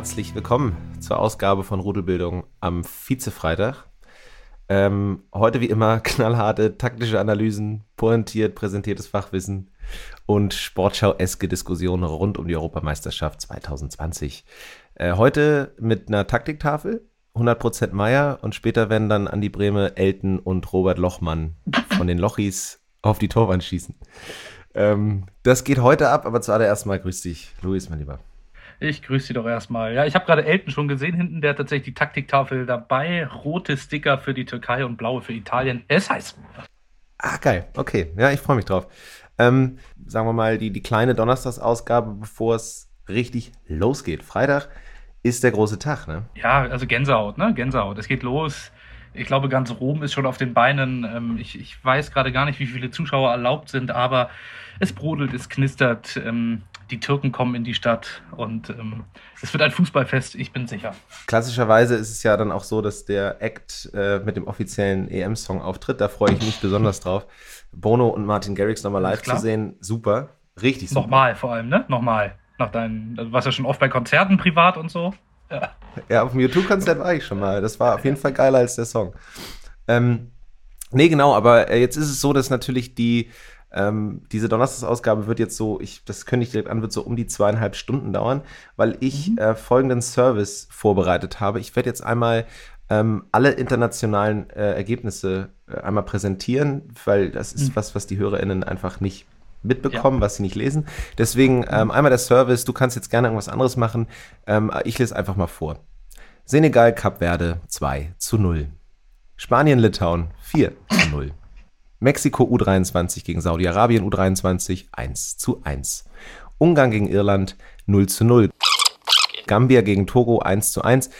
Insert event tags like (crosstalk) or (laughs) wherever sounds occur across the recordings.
herzlich willkommen zur Ausgabe von Rudelbildung am Vizefreitag. Ähm, heute wie immer (laughs) knallharte taktische Analysen, pointiert präsentiertes Fachwissen und Sportschau-eske Diskussionen rund um die Europameisterschaft 2020. Äh, heute mit einer Taktiktafel, 100% Meier und später werden dann Andi Breme, Elton und Robert Lochmann von den Lochis auf die Torwand schießen. Ähm, das geht heute ab, aber zuallererst mal grüß dich, Luis, mein Lieber. Ich grüße Sie doch erstmal. Ja, ich habe gerade Elton schon gesehen hinten, der hat tatsächlich die Taktiktafel dabei. Rote Sticker für die Türkei und blaue für Italien. Es heißt. Ah, geil. Okay. Ja, ich freue mich drauf. Ähm, sagen wir mal, die, die kleine Donnerstagsausgabe, bevor es richtig losgeht. Freitag ist der große Tag, ne? Ja, also Gänsehaut, ne? Gänsehaut. Es geht los. Ich glaube, ganz Rom ist schon auf den Beinen. Ähm, ich, ich weiß gerade gar nicht, wie viele Zuschauer erlaubt sind, aber es brodelt, es knistert. Die Türken kommen in die Stadt und ähm, es wird ein Fußballfest, ich bin sicher. Klassischerweise ist es ja dann auch so, dass der Act äh, mit dem offiziellen EM-Song auftritt. Da freue ich mich besonders drauf. Bono und Martin Garrix nochmal live zu sehen, super. Richtig super. Nochmal vor allem, ne? Nochmal. Nach deinen, also warst ja schon oft bei Konzerten privat und so. Ja, ja auf dem YouTube-Konzert war ich schon mal. Das war auf jeden Fall geiler als der Song. Ähm, nee, genau, aber äh, jetzt ist es so, dass natürlich die ähm, diese Donnerstagsausgabe wird jetzt so, ich, das könnte ich direkt an, wird so um die zweieinhalb Stunden dauern, weil ich mhm. äh, folgenden Service vorbereitet habe. Ich werde jetzt einmal ähm, alle internationalen äh, Ergebnisse äh, einmal präsentieren, weil das ist mhm. was, was die HörerInnen einfach nicht mitbekommen, ja. was sie nicht lesen. Deswegen ähm, mhm. einmal der Service, du kannst jetzt gerne irgendwas anderes machen. Ähm, ich lese einfach mal vor. Senegal, Kap Verde 2 zu 0. Spanien, Litauen 4 zu 0. Mexiko U23 gegen Saudi-Arabien U23 1 zu 1. Ungarn gegen Irland 0 zu 0. Gambia gegen Togo 1 zu 1.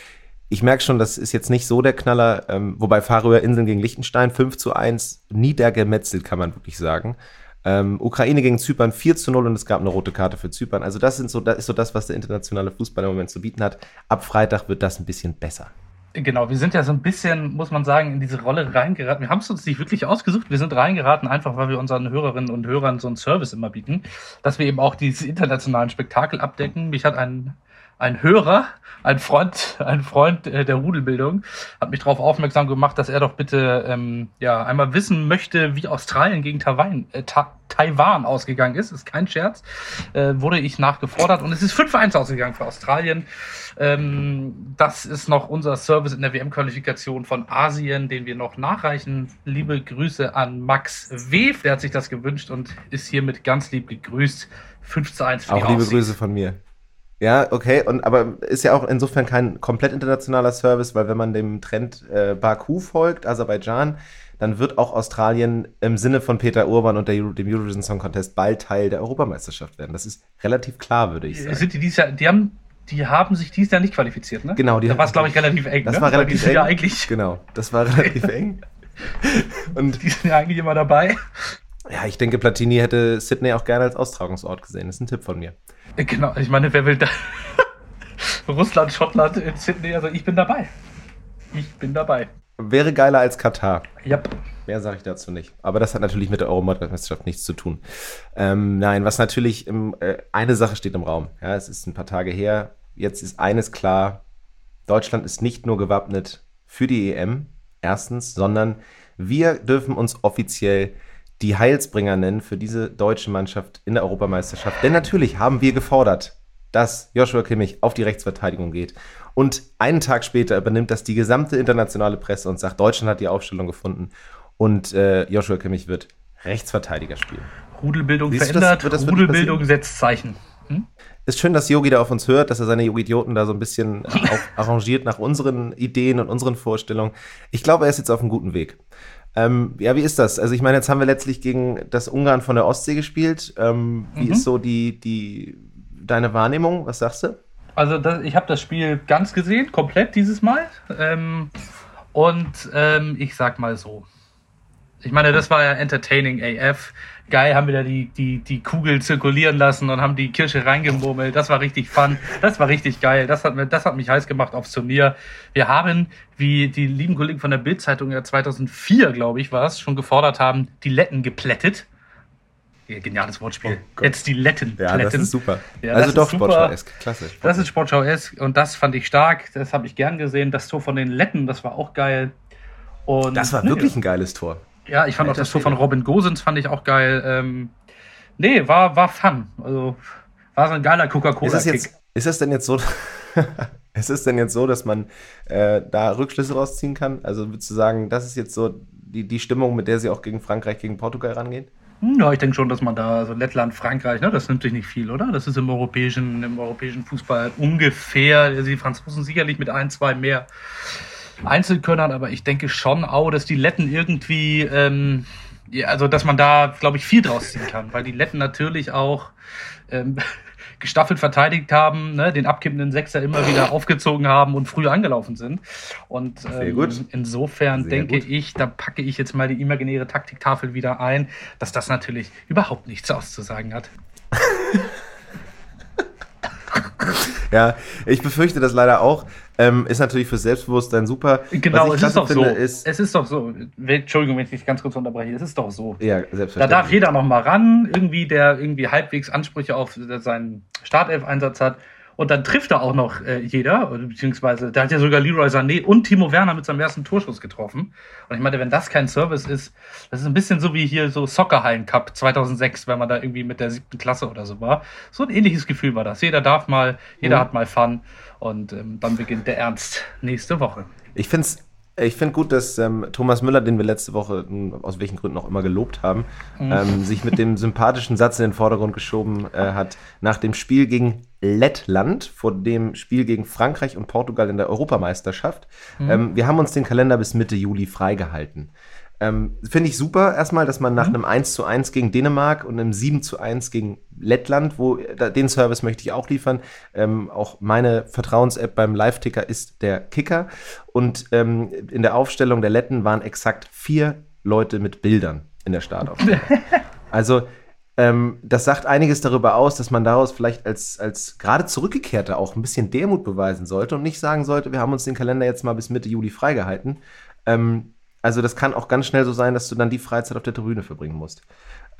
Ich merke schon, das ist jetzt nicht so der Knaller, ähm, wobei Färöer Inseln gegen Liechtenstein 5 zu 1 niedergemetzelt, kann man wirklich sagen. Ähm, Ukraine gegen Zypern 4 zu 0 und es gab eine rote Karte für Zypern. Also das, sind so, das ist so das, was der internationale Fußball im Moment zu bieten hat. Ab Freitag wird das ein bisschen besser. Genau, wir sind ja so ein bisschen, muss man sagen, in diese Rolle reingeraten. Wir haben es uns nicht wirklich ausgesucht, wir sind reingeraten, einfach weil wir unseren Hörerinnen und Hörern so einen Service immer bieten, dass wir eben auch diese internationalen Spektakel abdecken. Mich hat ein, ein Hörer, ein Freund, ein Freund äh, der Rudelbildung, hat mich darauf aufmerksam gemacht, dass er doch bitte ähm, ja einmal wissen möchte, wie Australien gegen Taiwan, äh, Ta Taiwan ausgegangen ist. Ist kein Scherz. Äh, wurde ich nachgefordert und es ist 5-1 ausgegangen für Australien. Ähm, das ist noch unser Service in der WM-Qualifikation von Asien, den wir noch nachreichen. Liebe Grüße an Max Wev, der hat sich das gewünscht und ist hiermit ganz lieb gegrüßt. 5 zu 1 für Auch liebe Aussicht. Grüße von mir. Ja, okay, und aber ist ja auch insofern kein komplett internationaler Service, weil wenn man dem Trend äh, Baku folgt, Aserbaidschan, dann wird auch Australien im Sinne von Peter Urban und der, dem Eurovision Song Contest bald Teil der Europameisterschaft werden. Das ist relativ klar, würde ich sagen. Sind die, dieses Jahr, die haben die haben sich dieses Jahr nicht qualifiziert, ne? Genau, die da war es, glaube ich, relativ eng. Das ne? war relativ eng. Ja eigentlich genau, das war relativ (laughs) eng. Und die sind ja eigentlich immer dabei. Ja, ich denke, Platini hätte Sydney auch gerne als Austragungsort gesehen. Das ist ein Tipp von mir. Genau, ich meine, wer will da. (laughs) Russland, Schottland, Sydney, also ich bin dabei. Ich bin dabei. Wäre geiler als Katar. Yep. Mehr sage ich dazu nicht. Aber das hat natürlich mit der Europameisterschaft nichts zu tun. Ähm, nein, was natürlich im, äh, eine Sache steht im Raum. Ja, es ist ein paar Tage her. Jetzt ist eines klar: Deutschland ist nicht nur gewappnet für die EM, erstens, sondern wir dürfen uns offiziell die Heilsbringer nennen für diese deutsche Mannschaft in der Europameisterschaft. Denn natürlich haben wir gefordert, dass Joshua Kimmich auf die Rechtsverteidigung geht. Und einen Tag später übernimmt das die gesamte internationale Presse und sagt, Deutschland hat die Aufstellung gefunden und äh, Joshua Kimmich wird Rechtsverteidiger spielen. Rudelbildung Siehst verändert, das, das Rudelbildung setzt Zeichen. Hm? Ist schön, dass Yogi da auf uns hört, dass er seine Yogi-Idioten da so ein bisschen (laughs) arrangiert nach unseren Ideen und unseren Vorstellungen. Ich glaube, er ist jetzt auf einem guten Weg. Ähm, ja, wie ist das? Also ich meine, jetzt haben wir letztlich gegen das Ungarn von der Ostsee gespielt. Ähm, wie mhm. ist so die, die, deine Wahrnehmung? Was sagst du? Also das, ich habe das Spiel ganz gesehen, komplett dieses Mal. Ähm, und ähm, ich sag mal so. Ich meine, das war ja entertaining AF. Geil, haben wir da die, die, die Kugel zirkulieren lassen und haben die Kirsche reingemurmelt. Das war richtig fun. Das war richtig geil. Das hat, mir, das hat mich heiß gemacht aufs Turnier. Wir haben, wie die lieben Kollegen von der Bildzeitung ja 2004, glaube ich, war es, schon gefordert haben, die Letten geplättet. Geniales Wortspiel. Oh Jetzt die Letten. Ja, Letten. das ist super. Ja, also doch. Sportschau-esk. Klasse. Das ist Sportschau-esk und das fand ich stark. Das habe ich gern gesehen. Das Tor von den Letten, das war auch geil. Und das war wirklich ein geiles Tor. Ja, ich fand auch das Tor von. Robin Gosens fand ich auch geil. Ähm, nee, war, war fun. Also war so ein geiler Ist Coca-Cola-Kick. jetzt, ist es denn jetzt so, (laughs) ist es denn jetzt so, dass man äh, da Rückschlüsse rausziehen kann? Also würdest du sagen, das ist jetzt so die, die Stimmung, mit der sie auch gegen Frankreich, gegen Portugal rangehen? Hm, Ja, ich denke schon, dass man da, also Lettland, Frankreich, ne, das nimmt sich nicht viel, oder? Das ist im europäischen, im europäischen Fußball ungefähr, also die Franzosen sicherlich mit ein, zwei mehr Einzelkönnern, aber ich denke schon auch, dass die Letten irgendwie, ähm, ja, also dass man da, glaube ich, viel draus ziehen kann, weil die Letten natürlich auch ähm, (laughs) gestaffelt verteidigt haben, ne, den abkippenden Sechser immer wieder aufgezogen haben und früh angelaufen sind. Und ähm, Sehr gut. insofern Sehr denke gut. ich, da packe ich jetzt mal die imaginäre Taktiktafel wieder ein, dass das natürlich überhaupt nichts auszusagen hat. (laughs) Ja, ich befürchte das leider auch. Ähm, ist natürlich für Selbstbewusstsein super. Genau, es ist doch klasse so. finde, Ist, es ist doch so. Entschuldigung, wenn ich dich ganz kurz unterbreche. Es ist doch so. ja, Da selbstverständlich. darf jeder noch mal ran, irgendwie, der irgendwie halbwegs Ansprüche auf seinen Startelf-Einsatz hat. Und dann trifft da auch noch äh, jeder, beziehungsweise da hat ja sogar Leroy Sané und Timo Werner mit seinem ersten Torschuss getroffen. Und ich meine, wenn das kein Service ist, das ist ein bisschen so wie hier so Soccerhallen Cup 2006, wenn man da irgendwie mit der siebten Klasse oder so war. So ein ähnliches Gefühl war das. Jeder darf mal, jeder Mhm. hat mal Fun und ähm, dann beginnt der Ernst nächste Woche. Ich finde es ich find gut, dass ähm, Thomas Müller, den wir letzte Woche mh, aus welchen Gründen auch immer gelobt haben, Mhm. ähm, sich mit dem sympathischen Satz in den Vordergrund geschoben äh, hat, nach dem Spiel gegen Lettland, vor dem Spiel gegen Frankreich und Portugal in der Europameisterschaft. Mhm. Ähm, wir haben uns den Kalender bis Mitte Juli freigehalten. Ähm, Finde ich super erstmal, dass man nach Mhm. einem 1 zu 1 gegen Dänemark und einem 7 zu 1 gegen Lettland, wo da, den Service möchte ich auch liefern. Ähm, auch meine Vertrauens-App beim Live-Ticker ist der Kicker. Und ähm, in der Aufstellung der Letten waren exakt vier Leute mit Bildern in der Startaufstellung. (laughs) also ähm, das sagt einiges darüber aus, dass man daraus vielleicht als, als gerade Zurückgekehrter auch ein bisschen Demut beweisen sollte und nicht sagen sollte, wir haben uns den Kalender jetzt mal bis Mitte Juli freigehalten. Ähm, also das kann auch ganz schnell so sein, dass du dann die Freizeit auf der Tribüne verbringen musst.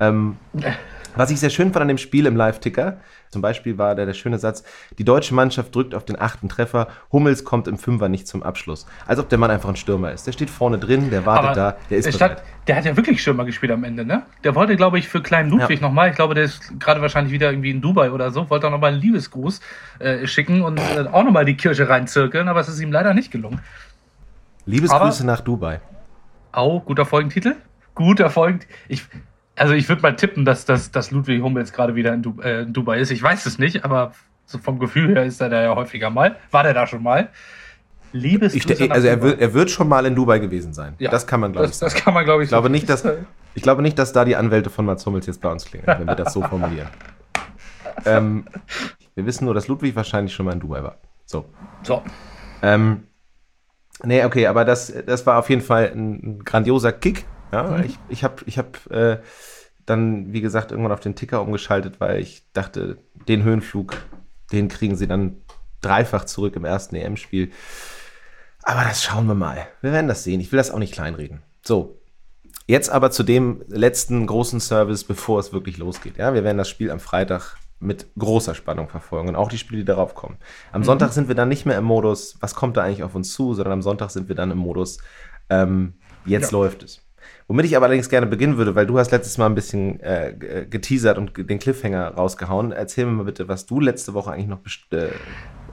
Ähm, (laughs) was ich sehr schön fand an dem Spiel im Live-Ticker, zum Beispiel war da der schöne Satz, die deutsche Mannschaft drückt auf den achten Treffer, Hummels kommt im Fünfer nicht zum Abschluss. Als ob der Mann einfach ein Stürmer ist. Der steht vorne drin, der wartet da, der ist es bereit. der hat ja wirklich Stürmer gespielt am Ende, ne? Der wollte, glaube ich, für kleinen Ludwig Ja. nochmal, ich glaube, der ist gerade wahrscheinlich wieder irgendwie in Dubai oder so, wollte auch nochmal einen Liebesgruß äh, schicken und äh, auch nochmal die Kirche reinzirkeln, aber es ist ihm leider nicht gelungen. Liebesgrüße nach Dubai. Au, guter Folgentitel. Guter Folgentitel. Ich, also ich würde mal tippen, dass, dass, dass Ludwig Hummels gerade wieder in, du äh, in Dubai ist. Ich weiß es nicht, aber so vom Gefühl her ist er da ja häufiger mal. War der da schon mal? Liebesgrüße Ich, nach also er wird, er wird schon mal in Dubai gewesen sein. Ja, das kann man, glaube ich, das, kann man, glaube ich, Ich glaube nicht, dass, ich glaube nicht, dass da die Anwälte von Mats Hummels jetzt bei uns klingeln, wenn wir das so formulieren. (laughs) ähm, wir wissen nur, dass Ludwig wahrscheinlich schon mal in Dubai war. So. So. Ähm, nee, okay, aber das, das war auf jeden Fall ein, grandioser Kick. Ja, Mhm. ich ich habe ich hab, äh, dann, wie gesagt, irgendwann auf den Ticker umgeschaltet, weil ich dachte, den Höhenflug, den kriegen sie dann dreifach zurück im ersten EM-Spiel. Aber das schauen wir mal. Wir werden das sehen. Ich will das auch nicht kleinreden. So. Jetzt aber zu dem letzten großen Service, bevor es wirklich losgeht. Ja, wir werden das Spiel am Freitag mit großer Spannung verfolgen und auch die Spiele, die darauf kommen. Am Sonntag sind wir dann nicht mehr im Modus, was kommt da eigentlich auf uns zu, sondern am Sonntag sind wir dann im Modus, ähm, jetzt Ja. läuft es. Womit ich aber allerdings gerne beginnen würde, weil du hast letztes Mal ein bisschen äh, ge- geteasert und den Cliffhanger rausgehauen. Erzähl mir mal bitte, was du letzte Woche eigentlich noch äh,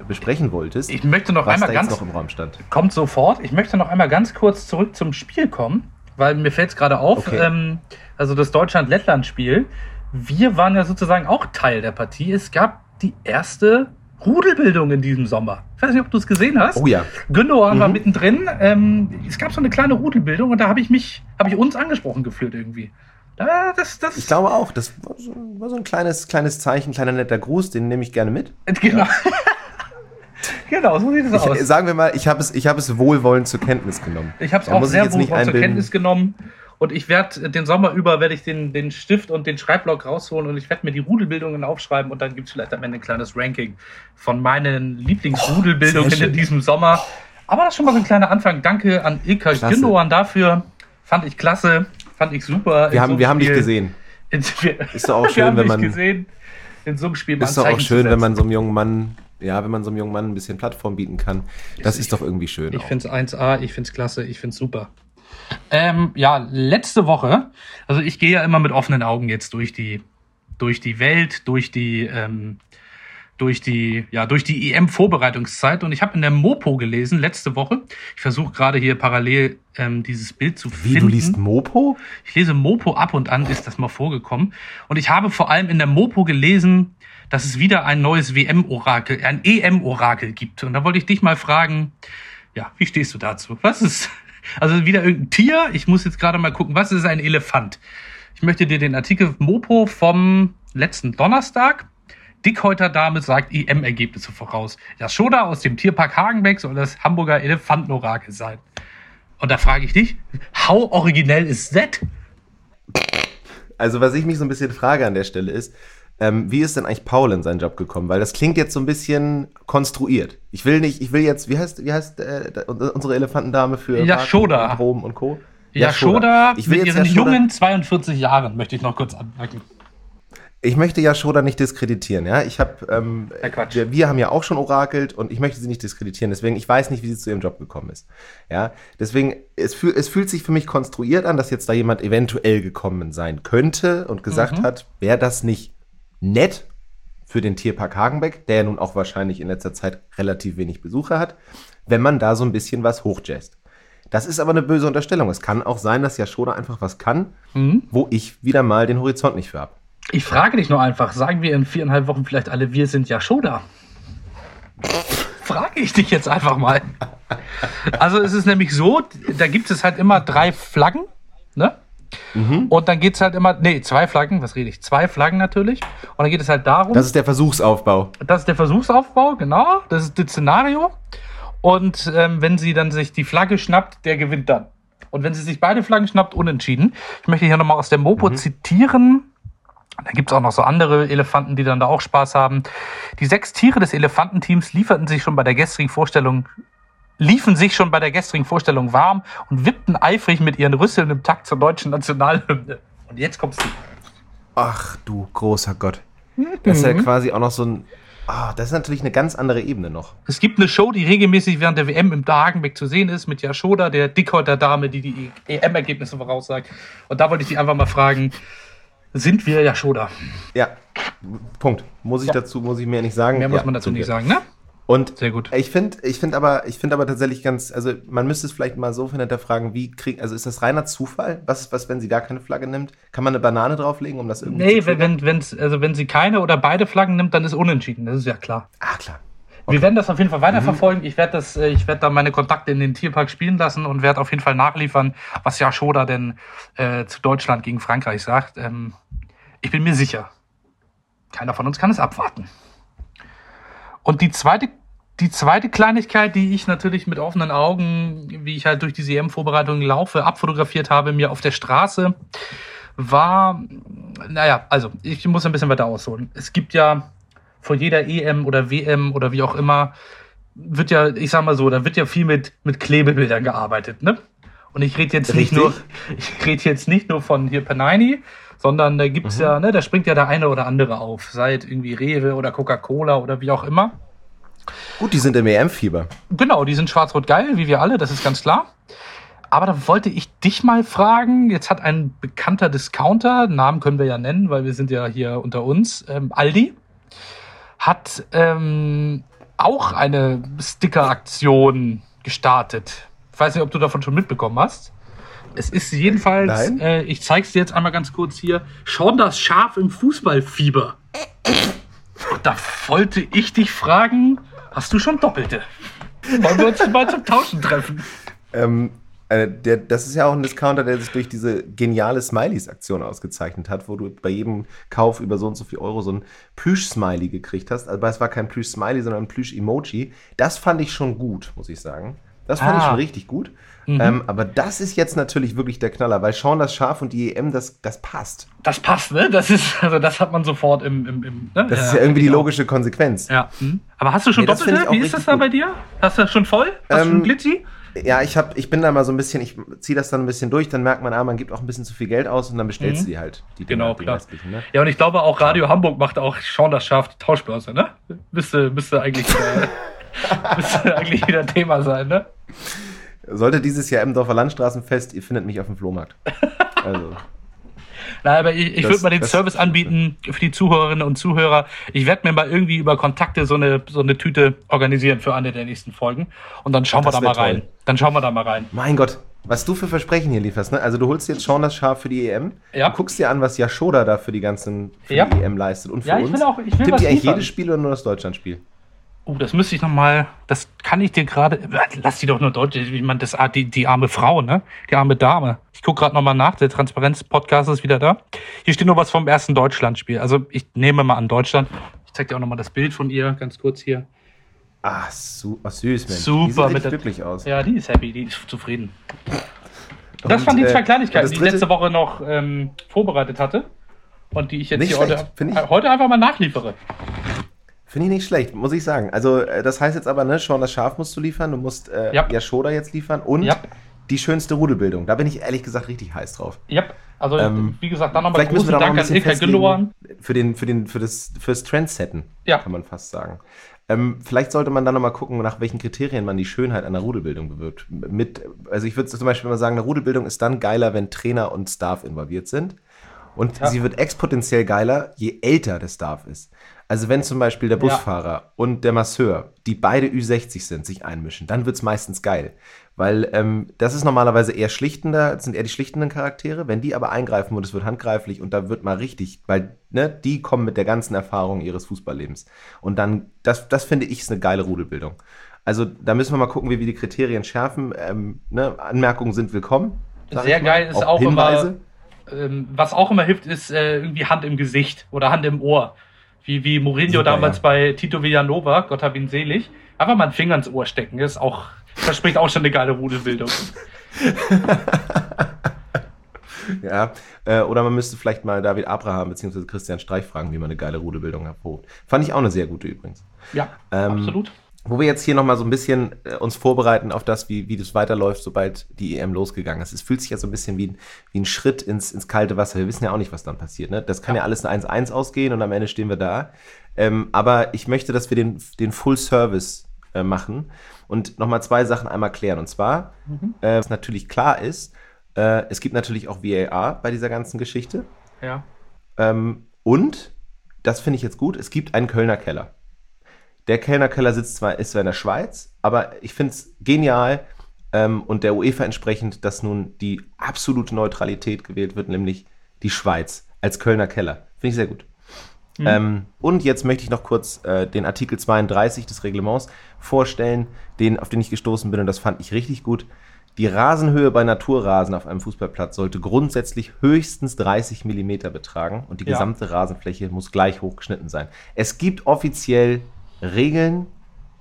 besprechen wolltest. Ich möchte noch einmal ganz noch im Raum stand. kommt sofort. Ich möchte noch einmal ganz kurz zurück zum Spiel kommen, weil mir fällt es gerade auf, Okay. ähm, also das Deutschland-Lettland-Spiel. Wir waren ja sozusagen auch Teil der Partie. Es gab die erste Rudelbildung in diesem Sommer. Ich weiß nicht, ob du es gesehen hast. Oh ja. Gündogan war Mhm. mittendrin. Ähm, es gab so eine kleine Rudelbildung und da habe ich mich, habe ich uns angesprochen gefühlt irgendwie. Da, das, das, Ich glaube auch, das war so, war so ein kleines, kleines Zeichen, kleiner netter Gruß, den nehme ich gerne mit. Genau. (laughs) genau, so sieht es aus. Ich, sagen wir mal, ich habe es, ich habe es wohlwollend zur Kenntnis genommen. Ich habe es auch sehr jetzt nicht wohl zur. Kenntnis genommen. Und ich werde den Sommer über werde ich den, den Stift und den Schreibblock rausholen und ich werde mir die Rudelbildungen aufschreiben und dann gibt es vielleicht am Ende ein kleines Ranking von meinen Lieblingsrudelbildungen Oh, in diesem Sommer. Aber das ist schon mal so ein kleiner Anfang. Danke an Ilka. Gündogan dafür. Fand ich klasse, fand ich super. Wir in haben, so wir haben dich gesehen. ist doch auch (laughs) schön, wenn man. Gesehen, in so einem Spiel ist doch auch (laughs) schön, wenn man so einem jungen Mann, ja, wenn man so einem jungen Mann ein bisschen Plattform bieten kann. Das ich, ist doch irgendwie schön. Ich finde es 1A, ich finde es klasse, ich finde es super. Ähm, ja, letzte Woche, also ich gehe ja immer mit offenen Augen jetzt durch die, durch die Welt, durch die, ähm, durch die, ja, durch die EM-Vorbereitungszeit und ich habe in der Mopo gelesen letzte Woche. Ich versuche gerade hier parallel ähm, dieses Bild zu Wie, finden. Wie, du liest Mopo? Ich lese Mopo ab und an, ist das mal vorgekommen. Und ich habe vor allem in der Mopo gelesen, dass es wieder ein neues WM-Orakel, ein EM-Orakel gibt. Und da wollte ich dich mal fragen, ja, wie stehst du dazu? Was ist, also wieder irgendein Tier? Ich muss jetzt gerade mal gucken, was ist ein Elefant? Ich möchte dir den Artikel Mopo vom letzten Donnerstag Dickhäuter Dame sagt EM-Ergebnisse voraus. Das Schoda aus dem Tierpark Hagenbeck soll das Hamburger Elefantenorakel sein. Und da frage ich dich, how originell ist that? Also, was ich mich so ein bisschen frage an der Stelle ist, ähm, wie ist denn eigentlich Paul in seinen Job gekommen? Weil das klingt jetzt so ein bisschen konstruiert. Ich will nicht, ich will jetzt, wie heißt, wie heißt äh, unsere Elefantendame für ja, Schoda. Rom und Co. Ja, Schoda, ich will mit ihren jungen 42 Jahren, möchte ich noch kurz anmerken ich möchte ja Shoda nicht diskreditieren, ja. Ich habe, ähm, wir, wir, haben ja auch schon orakelt und ich möchte sie nicht diskreditieren. Deswegen, ich weiß nicht, wie sie zu ihrem Job gekommen ist. Ja, deswegen, es, fühl, es fühlt sich für mich konstruiert an, dass jetzt da jemand eventuell gekommen sein könnte und gesagt mhm. hat, wäre das nicht nett für den Tierpark Hagenbeck, der ja nun auch wahrscheinlich in letzter Zeit relativ wenig Besucher hat, wenn man da so ein bisschen was hochjazzt. Das ist aber eine böse Unterstellung. Es kann auch sein, dass Yashoda einfach was kann, mhm. wo ich wieder mal den Horizont nicht für habe. Ich frage dich nur einfach, sagen wir in viereinhalb Wochen vielleicht alle, wir sind ja Schoda? Frage ich dich jetzt einfach mal. Also es ist nämlich so, da gibt es halt immer drei Flaggen, ne? Mhm. Und dann geht es halt immer, nee, zwei Flaggen, was rede ich? Zwei Flaggen natürlich. Und dann geht es halt darum. Das ist der Versuchsaufbau. Das ist der Versuchsaufbau, genau. Das ist das Szenario. Und ähm, wenn sie dann sich die Flagge schnappt, der gewinnt dann. Und wenn sie sich beide Flaggen schnappt, unentschieden. Ich möchte hier nochmal aus der Mopo mhm. zitieren. Da gibt es auch noch so andere Elefanten, die dann da auch Spaß haben. Die sechs Tiere des Elefantenteams lieferten sich schon bei der gestrigen Vorstellung liefen sich schon bei der gestrigen Vorstellung warm und wippten eifrig mit ihren Rüsseln im Takt zur deutschen Nationalhymne. Und jetzt kommst du. Ach du großer Gott. Das ist ja quasi auch noch so ein. Ah, das ist natürlich eine ganz andere Ebene noch. Es gibt eine Show, die regelmäßig während der WM im Hagenbeck zu sehen ist, mit Jaschoda, der Dickhäuter Dame, die die EM-Ergebnisse voraussagt. Und da wollte ich dich einfach mal fragen, sind wir ja Schoda. Ja, Punkt. Muss ich ja. dazu, muss ich mehr nicht sagen. Mehr muss man dazu nicht sagen, ne? Und Sehr gut. ich finde, ich finde aber, ich finde aber tatsächlich ganz, also man müsste es vielleicht mal so hinterfragen, wie kriegt, also ist das reiner Zufall? Was, was, wenn sie da keine Flagge nimmt? Kann man eine Banane drauflegen, um das irgendwie nee, zu Nee, wenn, wenn, also wenn sie keine oder beide Flaggen nimmt, dann ist unentschieden, das ist ja klar. Ah, klar. Okay. Wir werden das auf jeden Fall weiterverfolgen. Mhm. Ich werde das, äh, ich werde da meine Kontakte in den Tierpark spielen lassen und werde auf jeden Fall nachliefern, was ja Schoda denn äh, zu Deutschland gegen Frankreich sagt. Ähm, ich bin mir sicher, keiner von uns kann es abwarten. Und die zweite, die zweite Kleinigkeit, die ich natürlich mit offenen Augen, wie ich halt durch die EM-Vorbereitung laufe, abfotografiert habe, mir auf der Straße, war, naja, also ich muss ein bisschen weiter ausholen. Es gibt ja vor jeder EM oder WM oder wie auch immer, wird ja, ich sag mal so, da wird ja viel mit, mit Klebebildern gearbeitet, ne? Und ich rede jetzt Richtig. nicht nur, (laughs) ich rede jetzt nicht nur von hier Panini, sondern da gibt's mhm. ja, ne, da springt ja der eine oder andere auf, seit irgendwie Rewe oder Coca-Cola oder wie auch immer. Gut, die sind im EM-Fieber. Genau, die sind schwarz-rot geil, wie wir alle, das ist ganz klar. Aber da wollte ich dich mal fragen. Jetzt hat ein bekannter Discounter, Namen können wir ja nennen, weil wir sind ja hier unter uns, ähm, Aldi, hat ähm, auch eine Sticker-Aktion gestartet. Ich weiß nicht, ob du davon schon mitbekommen hast. Es ist jedenfalls, äh, ich zeig's dir jetzt einmal ganz kurz hier, schon das Schaf im Fußballfieber. Und da wollte ich dich fragen, hast du schon Doppelte? Wollen wir uns mal zum Tauschen treffen? Ähm, äh, der, das ist ja auch ein Discounter, der sich durch diese geniale Smileys-Aktion ausgezeichnet hat, wo du bei jedem Kauf über so und so viel Euro so ein Plüsch-Smiley gekriegt hast. Aber es war kein Plüsch-Smiley, sondern ein Plüsch-Emoji. Das fand ich schon gut, muss ich sagen. Das fand ah. ich schon richtig gut. Mhm. Ähm, aber das ist jetzt natürlich wirklich der Knaller, weil Sean das Schaf und die EM, das, das passt. Das passt, ne? Das ist, also das hat man sofort im. im, im ne? Das ist ja irgendwie die genau. logische Konsequenz. Ja. Mhm. Aber hast du schon nee, Doppelte? Wie ist das da bei dir? Hast du das schon voll? Hast ähm, du schon Glitzy? Ja, ich, hab, ich bin da mal so ein bisschen, ich ziehe das dann ein bisschen durch, dann merkt man, ah, man gibt auch ein bisschen zu viel Geld aus und dann bestellst Mhm. du die halt. Die Genau, die klar. restlichen, ne? Ja, und ich glaube auch Radio Hamburg macht auch Sean das Schaf die Tauschbörse, ne? Müsste, müsste eigentlich wieder, (laughs) (laughs) müsste eigentlich wieder Thema sein, ne? Sollte dieses Jahr Emmendorfer Landstraßenfest, ihr findet mich auf dem Flohmarkt. (laughs) Also, Na, aber ich, ich würde mal den das- Service anbieten für die Zuhörerinnen und Zuhörer. Ich werde mir mal irgendwie über Kontakte so eine, so eine Tüte organisieren für eine der nächsten Folgen. Und dann schauen Ach, wir da mal wär rein. toll. Dann schauen wir da mal rein. mein Gott, was du für Versprechen hier lieferst, ne? Also du holst jetzt Sean das Schaf für die EM, Ja. du guckst dir an, was Yashoda da für die ganzen für Ja. die EM leistet und für Ja, ich uns. will auch- ich will Tippt ihr eigentlich liefern. jedes Spiel oder nur das Deutschlandspiel? Oh, das müsste ich noch mal. Das kann ich dir gerade. Lass die doch nur Deutsch. Ich meine, das die, die arme Frau, ne? Die arme Dame. Ich gucke gerade noch mal nach. Der Transparenz-Podcast ist wieder da. Hier steht nur was vom ersten Deutschlandspiel. Also ich nehme mal an Deutschland. Ich zeig dir auch noch mal das Bild von ihr, ganz kurz hier. Ah, su ach, süß, Mensch. Super, Die sieht mit glücklich aus. Ja, die ist happy, die ist zufrieden. Das Und, waren die äh, zwei und Kleinigkeiten, das die ich letzte Woche noch ähm, vorbereitet hatte. Und die ich jetzt Nicht hier heute, heute einfach mal nachliefere. Finde ich nicht schlecht, muss ich sagen. Also, äh, das heißt jetzt aber, ne, Sean das Schaf musst du liefern, du musst äh, Ja. Yashoda jetzt liefern und Ja. die schönste Rudelbildung. Da bin ich ehrlich gesagt richtig heiß drauf. Ja, also Ähm, wie gesagt, dann nochmal großen wir da noch ein Dank an bisschen Ilka festlegen Gündogan. für, den, für, den, für, das, fürs Trendsetten, Ja. kann man fast sagen. Ähm, vielleicht sollte man dann noch mal gucken, nach welchen Kriterien man die Schönheit einer Rudelbildung bewirbt. Mit, also ich würde zum Beispiel mal sagen, eine Rudelbildung ist dann geiler, wenn Trainer und Staff involviert sind. Und Ja. sie wird exponentiell geiler, je älter der Staff ist. Also wenn zum Beispiel der Ja. Busfahrer und der Masseur, die beide Ü60 sind, sich einmischen, dann wird's meistens geil. Weil ähm, das ist normalerweise eher schlichtender, das sind eher die schlichtenden Charaktere. Wenn die aber eingreifen und es wird handgreiflich und da wird mal richtig, weil ne, die kommen mit der ganzen Erfahrung ihres Fußballlebens. Und dann, das, das finde ich ist eine geile Rudelbildung. Also da müssen wir mal gucken, wie wir die Kriterien schärfen. Ähm, ne, Anmerkungen sind willkommen. Sehr geil ist auch Hinweise. Ähm, was auch immer hilft, ist äh, irgendwie Hand im Gesicht oder Hand im Ohr. Wie, wie Mourinho Super, damals ja. bei Tito Villanova, Gott hab ihn selig. Einfach mal einen Finger ins Ohr stecken. Das ist auch, verspricht auch schon eine geile Rudelbildung. (laughs) Ja, äh, oder man müsste vielleicht mal David Abraham bzw. Christian Streich fragen, wie man eine geile Rudelbildung hervorhobt. Fand ich auch eine sehr gute übrigens. Ja, Ähm, absolut. Wo wir jetzt hier nochmal so ein bisschen äh, uns vorbereiten auf das, wie, wie das weiterläuft, sobald die EM losgegangen ist. Es fühlt sich ja so ein bisschen wie, ein- wie ein Schritt ins, ins kalte Wasser. Wir wissen ja auch nicht, was dann passiert. Ne? Das kann ja, Ja. alles ein 1-1 ausgehen und am Ende stehen wir da. Ähm, aber ich möchte, dass wir den, den Full Service äh, machen und nochmal zwei Sachen einmal klären. Und zwar, äh, was natürlich klar ist, äh, es gibt natürlich auch VAR bei dieser ganzen Geschichte. Ja. Ähm, und, das finde ich jetzt gut, es gibt einen Kölner Keller. Der Kölner Keller sitzt zwar, ist zwar in der Schweiz, aber ich finde es genial ähm, und der UEFA entsprechend, dass nun die absolute Neutralität gewählt wird, nämlich die Schweiz als Kölner Keller. Finde ich sehr gut. Ähm, und jetzt möchte ich noch kurz äh, den Artikel 32 des Reglements vorstellen, den, auf den ich gestoßen bin und das fand ich richtig gut. Die Rasenhöhe bei Naturrasen auf einem Fußballplatz sollte grundsätzlich höchstens 30 Millimeter betragen und die Ja. gesamte Rasenfläche muss gleich hoch geschnitten sein. Es gibt offiziell Regeln,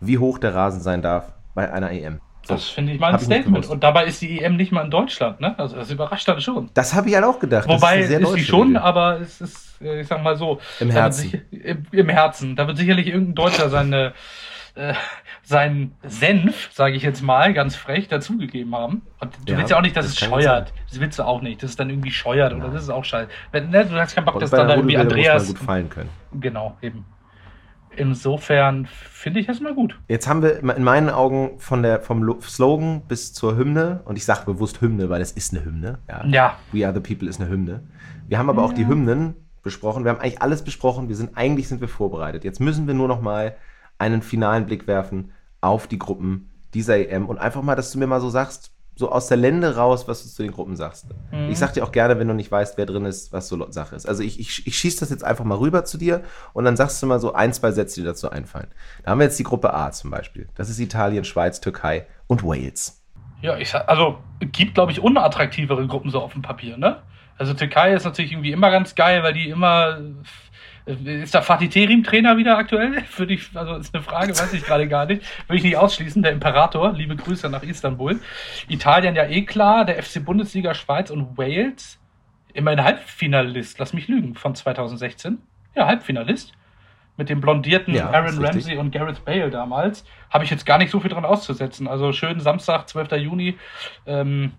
wie hoch der Rasen sein darf bei einer EM. So, Das finde ich mal ein Statement. Und dabei ist die EM nicht mal in Deutschland, ne? Also das überrascht dann schon. Das habe ich halt auch gedacht. Das Wobei eine ist, sie deutsche schon, Regel. aber es ist, äh, ich sag mal so. Im Herzen. sich- Im, Im Herzen. Da wird sicherlich irgendein Deutscher seine, äh, seinen Senf, sage ich jetzt mal, ganz frech dazugegeben haben. Und du Ja, willst ja auch nicht, dass das es scheuert. Das willst du auch nicht. Das ist dann irgendwie scheuert oder das ist auch scheiße. Wenn, ne, du hast keinen Bock, dass dann da irgendwie Rudelbildung muss man Andreas. gut fallen können. Genau, eben. Insofern finde ich das mal gut. Jetzt haben wir in meinen Augen von der, vom Lo- Slogan bis zur Hymne, und ich sage bewusst Hymne, weil es ist eine Hymne. Ja. Ja, We Are the People ist eine Hymne. Wir haben aber auch die Hymnen besprochen. Wir haben eigentlich alles besprochen. Wir sind eigentlich sind wir vorbereitet. Jetzt müssen wir nur noch mal einen finalen Blick werfen auf die Gruppen dieser EM und einfach mal, dass du mir mal so sagst, so aus der Lände raus, was du zu den Gruppen sagst. Mhm. Ich sag dir auch gerne, wenn du nicht weißt, wer drin ist, was so Sache ist. Also ich, ich, ich schieße das jetzt einfach mal rüber zu dir und dann sagst du mal so ein, zwei Sätze, die dazu einfallen. Da haben wir jetzt die Gruppe A zum Beispiel. Das ist Italien, Schweiz, Türkei und Wales. Ja, ich sag, also gibt, glaube ich, unattraktivere Gruppen so auf dem Papier, ne? Also Türkei ist natürlich irgendwie immer ganz geil, weil die immer. Äh, Ist da Fatih Terim Trainer wieder aktuell? (laughs) Würde ich, also ist eine Frage, weiß ich gerade gar nicht. Würde ich nicht ausschließen. Der Imperator, liebe Grüße nach Istanbul. Italien ja eh klar, der FC Bundesliga Schweiz und Wales. Immerhin Halbfinalist, lass mich lügen, von 2016. Ja, Halbfinalist. mit dem blondierten Ja, Aaron. Ramsey und Gareth Bale damals, habe ich jetzt gar nicht so viel dran auszusetzen. Also schön Samstag, 12. Juni, ähm,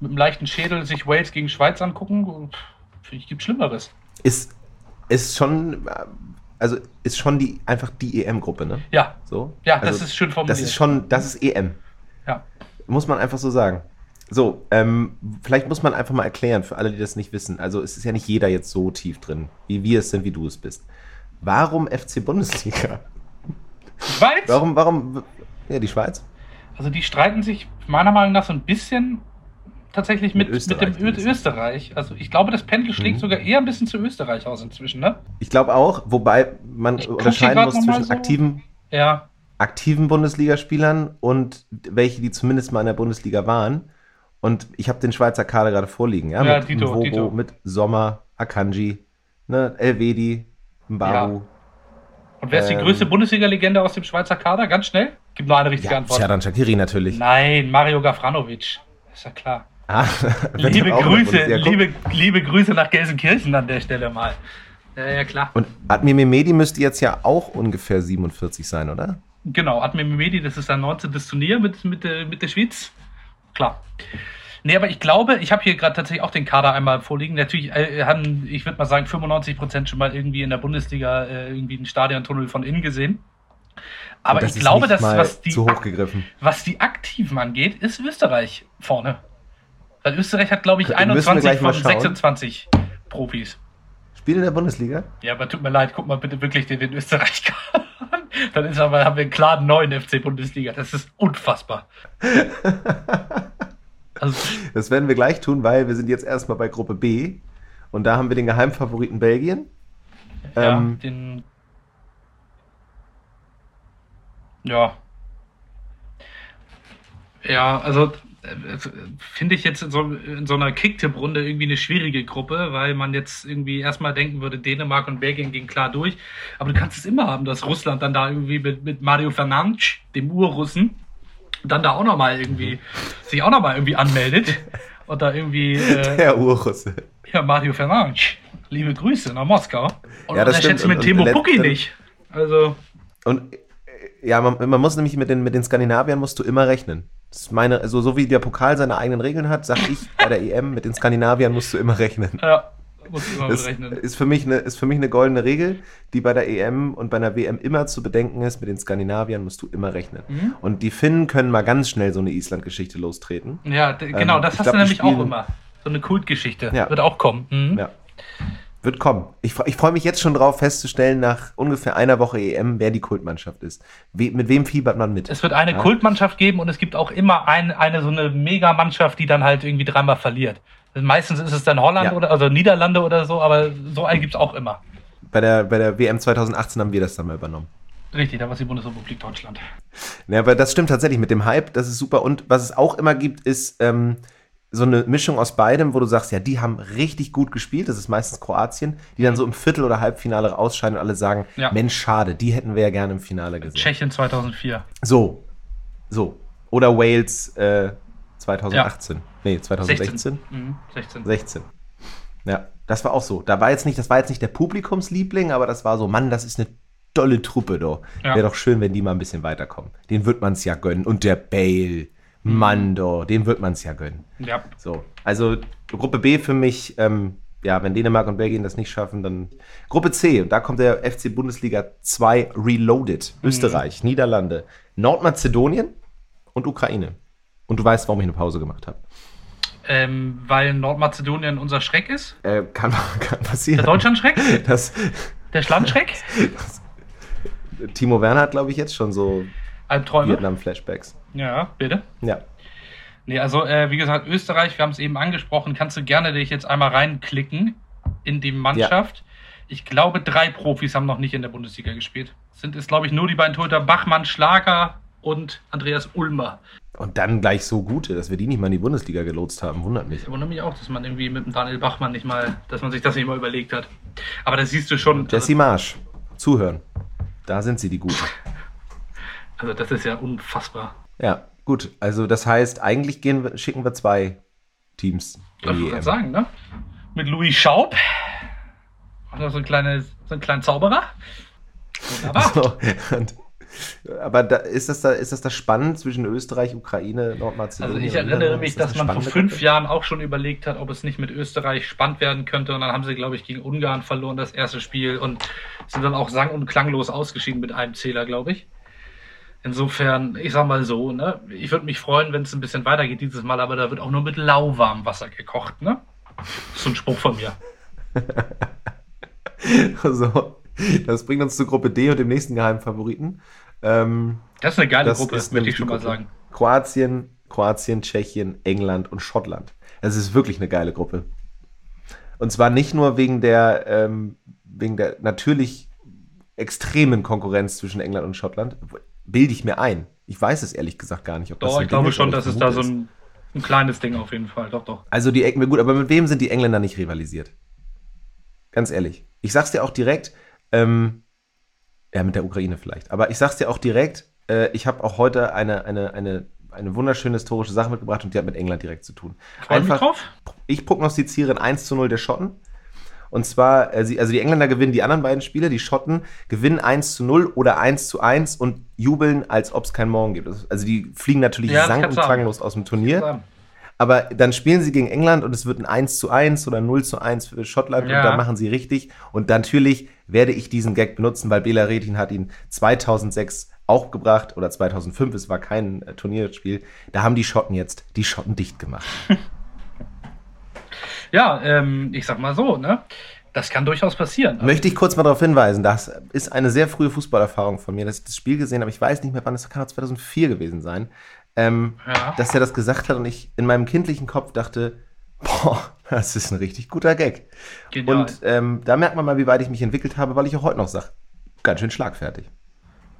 mit einem leichten Schädel sich Wales gegen Schweiz angucken. Finde ich, gibt Schlimmeres. Ist, ist schon, also ist schon die, einfach die EM-Gruppe, ne? Ja, So? ja, also, das ist schön formuliert. Das ist schon, das ist EM. Ja. Muss man einfach so sagen. So, ähm, vielleicht muss man einfach mal erklären, für alle, die das nicht wissen. Also, es ist ja nicht jeder jetzt so tief drin, wie wir es sind, wie du es bist. Warum FC Bundesliga? Schweiz? Warum, warum, ja, die Schweiz? Also die streiten sich meiner Meinung nach so ein bisschen tatsächlich mit, Mit mit, Österreich dem Ö. Österreich. Also ich glaube, das Pendel schlägt Mhm. sogar eher ein bisschen zu Österreich aus inzwischen, ne? Ich glaube auch, wobei man Ich unterscheiden muss zwischen so. aktiven, Ja. aktiven Bundesligaspielern und welche, die zumindest mal in der Bundesliga waren. Und ich habe den Schweizer Kader gerade vorliegen, ja, Ja, mit Dito, Mvogo, Dito. mit Sommer, Akanji, ne, Elvedi, Mbaru. Und wer ist die Ähm. größte Bundesliga-Legende aus dem Schweizer Kader? Ganz schnell? Gibt nur eine richtige Ja, Antwort. Xherdan Shakiri natürlich. Nein, Mario Gafranovic. Ist ja klar. Ah, Liebe Grüße. Guck, liebe, liebe Grüße nach Gelsenkirchen an der Stelle mal. Ja, ja, klar. Und Admir Mehmedi müsste jetzt ja auch ungefähr 47 sein, oder? Genau, Admir Mimedi, das ist sein 19. Turnier mit, mit, der, mit der Schweiz. Klar. Nee, aber ich glaube, ich habe hier gerade tatsächlich auch den Kader einmal vorliegen. Natürlich äh, haben, ich würde mal sagen, 95 Prozent schon mal irgendwie in der Bundesliga äh, irgendwie einen Stadiontunnel von innen gesehen. Aber ich glaube, dass was die, was die Aktiven angeht, ist Österreich vorne. Weil Österreich hat, glaube ich, Müssen wir 21 gleich mal von schauen. 26 Profis. Spielt in der Bundesliga? Ja, aber tut mir leid, guck mal bitte wirklich den, den Österreich an. Dann ist aber, haben wir einen klaren neuen FC Bundesliga. Das ist unfassbar. (laughs) Also, Das werden wir gleich tun, weil wir sind jetzt erstmal bei Gruppe B. Und da haben wir den Geheimfavoriten Belgien. ja, Ähm, den. Ja. Ja, also finde ich jetzt in so, in so einer Kicktipp-Runde irgendwie eine schwierige Gruppe, weil man jetzt irgendwie erstmal denken würde, Dänemark und Belgien gehen klar durch. Aber du kannst es immer haben, dass Russland dann da irgendwie mit, mit Mario Fernandes, dem Urrussen, dann da auch nochmal irgendwie, sich auch nochmal irgendwie anmeldet. Und da irgendwie, äh, Der Urrusse. ja, Mario Fernandes, liebe Grüße nach Moskau. Und Ja, das unterschätze stimmt. mit Und- Timo Pukki nicht. Also, Und äh, ja, man, man muss nämlich mit den, mit den Skandinaviern musst du immer rechnen. Das ist meine, also so wie der Pokal seine eigenen Regeln hat, sag ich bei der EM, mit den Skandinaviern musst du immer rechnen. ja, muss ich mal Das berechnen. ist für, mich eine, ist für mich eine goldene Regel, die bei der EM und bei einer WM immer zu bedenken ist. Mit den Skandinaviern musst du immer rechnen. Mhm. Und die Finnen können mal ganz schnell so eine Island-Geschichte lostreten. Ja, genau, Ähm, das ich hast glaub, du nämlich auch immer. So eine Kultgeschichte. Ja. Wird auch kommen. Mhm. Ja. Wird kommen. Ich, ich freue mich jetzt schon drauf festzustellen, nach ungefähr einer Woche EM, wer die Kultmannschaft ist. We, mit wem fiebert man mit? Es wird eine Ja. Kultmannschaft geben und es gibt auch immer ein, eine so eine Megamannschaft, die dann halt irgendwie dreimal verliert. Meistens ist es dann Holland Ja. oder also Niederlande oder so, aber so einen gibt es auch immer. Bei der, bei der WM 2018 haben wir das dann mal übernommen. Richtig, da war es die Bundesrepublik Deutschland. Ja, aber das stimmt tatsächlich mit dem Hype, das ist super. Und was es auch immer gibt, ist ähm, so eine Mischung aus beidem, wo du sagst, ja, die haben richtig gut gespielt, das ist meistens Kroatien, die dann so im Viertel- oder Halbfinale ausscheiden und alle sagen, Ja. Mensch, schade, die hätten wir ja gerne im Finale gesehen. Tschechien 2004. So, so. Oder Wales äh, 2018. Nee, 2016. 16. Mhm, 16. 16. Ja, das war auch so. Da war jetzt nicht, das war jetzt nicht der Publikumsliebling, aber das war so, Mann, das ist eine tolle Truppe, doch. Ja. Wäre doch schön, wenn die mal ein bisschen weiterkommen. Den wird man es ja gönnen. Und der Bale, Mhm. Mann, doch, dem wird man es ja gönnen. Ja. So, also Gruppe B für mich, ähm, ja, wenn Dänemark und Belgien das nicht schaffen, dann Gruppe C. Und da kommt der FC Bundesliga 2 Reloaded. Mhm. Österreich, Niederlande, Nordmazedonien und Ukraine. Und du weißt, warum ich eine Pause gemacht habe. Ähm, weil Nordmazedonien unser Schreck ist. Äh, kann, (laughs) kann passieren. Der Deutschlandschreck? (laughs) Das, Der Schlandschreck? (laughs) Timo Werner hat, glaube ich, jetzt schon so Albträume? Vietnam-Flashbacks. Ja, bitte. Ja. Nee, also äh, wie gesagt, Österreich, wir haben es eben angesprochen, kannst du gerne dich jetzt einmal reinklicken in die Mannschaft. Ich glaube, drei Profis haben noch nicht in der Bundesliga gespielt. Sind es, glaube ich, nur die beiden Torhüter Bachmann, Schlager und Andreas Ulmer. Und dann gleich so gute, dass wir die nicht mal in die Bundesliga gelotst haben, wundert mich. Ich wundere mich auch, dass man irgendwie mit dem Daniel Bachmann nicht mal, dass man sich das nicht mal überlegt hat. Aber das siehst du schon. Jesse Marsch, zuhören. Da sind sie, die Guten. Also, (laughs) also das ist ja unfassbar. Ja, gut. Also das heißt, eigentlich gehen schicken wir zwei Teams Das die muss man sagen, ne? Mit Louis Schaub. Also so, ein kleine, so einen kleinen Zauberer. (laughs) Und, aber da, ist, das da, ist das da spannend zwischen Österreich, Ukraine, Nordmazedonien? Also ich erinnere mich, das dass man vor fünf Gruppe? Jahren auch schon überlegt hat, ob es nicht mit Österreich spannend werden könnte. Und dann haben sie, glaube ich, gegen Ungarn verloren, das erste Spiel. Und sind dann auch sang- und klanglos ausgeschieden mit einem Zähler, glaube ich. Insofern, ich sag mal so, ne? Ich würde mich freuen, wenn es ein bisschen weitergeht dieses Mal, aber da wird auch nur mit lauwarmem Wasser gekocht, ne? Das ist so ein Spruch von mir. (laughs) so, das bringt uns zur Gruppe D und dem nächsten geheimen Favoriten. Ähm, das ist eine geile Gruppe, möchte ich schon mal sagen. Kroatien, Kroatien, Tschechien, England und Schottland. Es ist wirklich eine geile Gruppe. Und zwar nicht nur wegen der, ähm, wegen der natürlich extremen Konkurrenz zwischen England und Schottland, bilde ich mir ein. Ich weiß es ehrlich gesagt gar nicht, ob das Doch, ich glaube schon, dass es da so ein, ein, kleines Ding auf jeden Fall. Doch, doch. Also die gut, aber mit wem sind die Engländer nicht rivalisiert? Ganz ehrlich. Ich sag's dir auch direkt, ähm, ja, mit der Ukraine vielleicht. Aber ich sag's dir auch direkt, äh, ich habe auch heute eine, eine, eine, eine wunderschöne historische Sache mitgebracht und die hat mit England direkt zu tun. Einfach, ich prognostiziere ein 1 zu 0 der Schotten. Und zwar, äh, also die Engländer gewinnen die anderen beiden Spiele, die Schotten gewinnen 1 zu 0 oder 1 zu 1 und jubeln, als ob es keinen Morgen gibt. Also die fliegen natürlich ja, sang- und klanglos aus dem Turnier. Aber dann spielen sie gegen England und es wird ein 1 zu 1 oder 0 zu 1 für Schottland ja. und dann machen sie richtig. Und natürlich werde ich diesen Gag benutzen, weil Bela Retin hat ihn 2006 auch gebracht oder 2005, es war kein äh, Turnierspiel. Da haben die Schotten jetzt die Schotten dicht gemacht. (laughs) Ja, ähm, ich sag mal so, ne? Das kann durchaus passieren. Möchte ich kurz mal darauf hinweisen, das ist eine sehr frühe Fußballerfahrung von mir, dass ich das Spiel gesehen habe. Ich weiß nicht mehr, wann es kann 2004 gewesen sein. Ähm, ja. Dass er das gesagt hat und ich in meinem kindlichen Kopf dachte, boah, das ist ein richtig guter Gag. Genial. Und ähm, da merkt man mal, wie weit ich mich entwickelt habe, weil ich auch heute noch sage, ganz schön schlagfertig.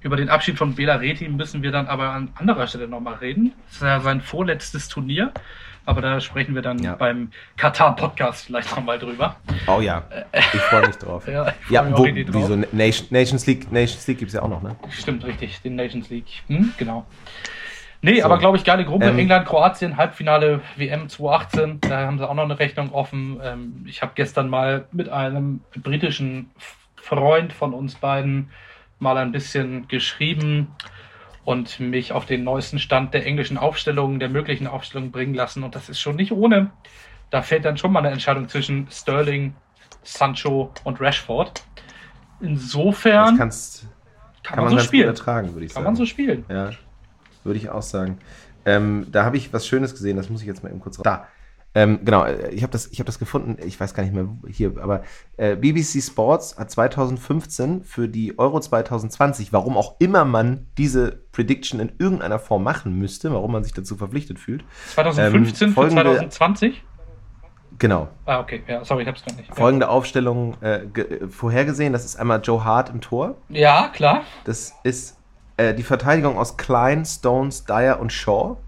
Über den Abschied von Bela Reti müssen wir dann aber an anderer Stelle nochmal reden. Das ist ja sein vorletztes Turnier. Aber da sprechen wir dann ja. beim Katar-Podcast vielleicht nochmal drüber. Oh ja, ich freue mich drauf. (laughs) ja, ja wo, wieso? Nation, Nations League, Nations League gibt es ja auch noch, ne? Stimmt, richtig, den Nations League. Hm, genau. Nee, so. aber glaube ich, geile Gruppe. Ähm, England, Kroatien, Halbfinale WM 2018. Da haben sie auch noch eine Rechnung offen. Ähm, ich habe gestern mal mit einem britischen Freund von uns beiden mal ein bisschen geschrieben und mich auf den neuesten Stand der englischen Aufstellungen, der möglichen Aufstellungen bringen lassen. Und das ist schon nicht ohne. Da fällt dann schon mal eine Entscheidung zwischen Sterling, Sancho und Rashford. Insofern kannst, kann, kann, man, man so spielen. ertragen, würde ich kann sagen. Kann man so spielen. Ja, würde ich auch sagen. Ähm, da habe ich was Schönes gesehen, das muss ich jetzt mal eben kurz. Da. Ähm, genau, äh, ich habe das, hab das gefunden, ich weiß gar nicht mehr hier, aber äh, BBC Sports hat 2015 für die Euro 2020, warum auch immer man diese Prediction in irgendeiner Form machen müsste, warum man sich dazu verpflichtet fühlt. 2015 ähm, folgende, für 2020? Genau. Ah, okay, ja, sorry, ich hab's gar nicht. Folgende ja. Aufstellung äh, vorhergesehen, das ist einmal Joe Hart im Tor. Ja, klar. Das ist äh, die Verteidigung aus Klein, Stones, Dyer und Shaw.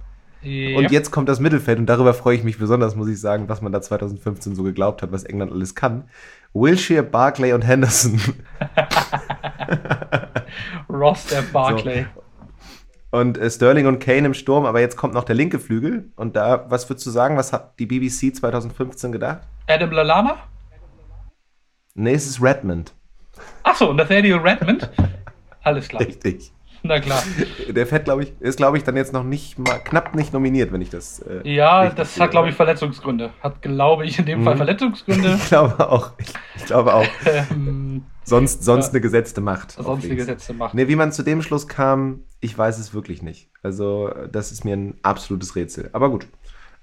Ja. Und jetzt kommt das Mittelfeld und darüber freue ich mich besonders, muss ich sagen, was man da 2015 so geglaubt hat, was England alles kann. Wilshire, Barclay und Henderson. (laughs) Ross der Barclay. So. Und äh, Sterling und Kane im Sturm, aber jetzt kommt noch der linke Flügel. Und da, was würdest du sagen, was hat die BBC 2015 gedacht? Adam Lallana? Nee, es ist Redmond. Achso, Nathaniel Redmond? (laughs) Alles klar. Richtig. (laughs) Na klar. Der Fett, glaube ich, ist, glaube ich, dann jetzt noch nicht mal knapp nicht nominiert, wenn ich das. Äh, ja, das hat, glaube ich, Verletzungsgründe. Hat, glaube ich, in dem mhm. Fall Verletzungsgründe. (laughs) Ich glaube auch. Ich, ich glaube auch. (laughs) ähm, sonst sonst ja, eine gesetzte Macht. Sonst eine gesetzte Macht. Nee, wie man zu dem Schluss kam, ich weiß es wirklich nicht. Also, das ist mir ein absolutes Rätsel. Aber gut.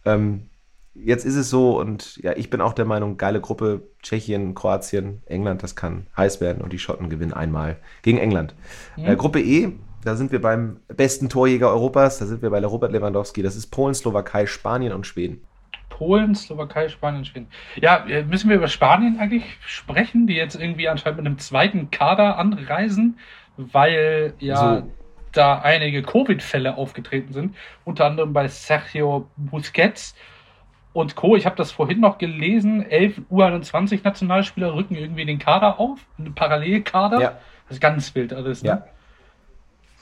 Ähm, jetzt ist es so und ja, ich bin auch der Meinung, geile Gruppe, Tschechien, Kroatien, England, das kann heiß werden und die Schotten gewinnen einmal gegen England. Mhm. Äh, Gruppe E, da sind wir beim besten Torjäger Europas, da sind wir bei Robert Lewandowski. Das ist Polen, Slowakei, Spanien und Schweden. Polen, Slowakei, Spanien, Schweden. Ja, äh, müssen wir über Spanien eigentlich sprechen, die jetzt irgendwie anscheinend mit einem zweiten Kader anreisen, weil ja so. da einige Covid-Fälle aufgetreten sind, unter anderem bei Sergio Busquets und Co. Ich habe das vorhin noch gelesen, 11 U21 Nationalspieler rücken irgendwie den Kader auf, einen Parallelkader. Ja. Das ist ganz wild alles. Ne? Ja.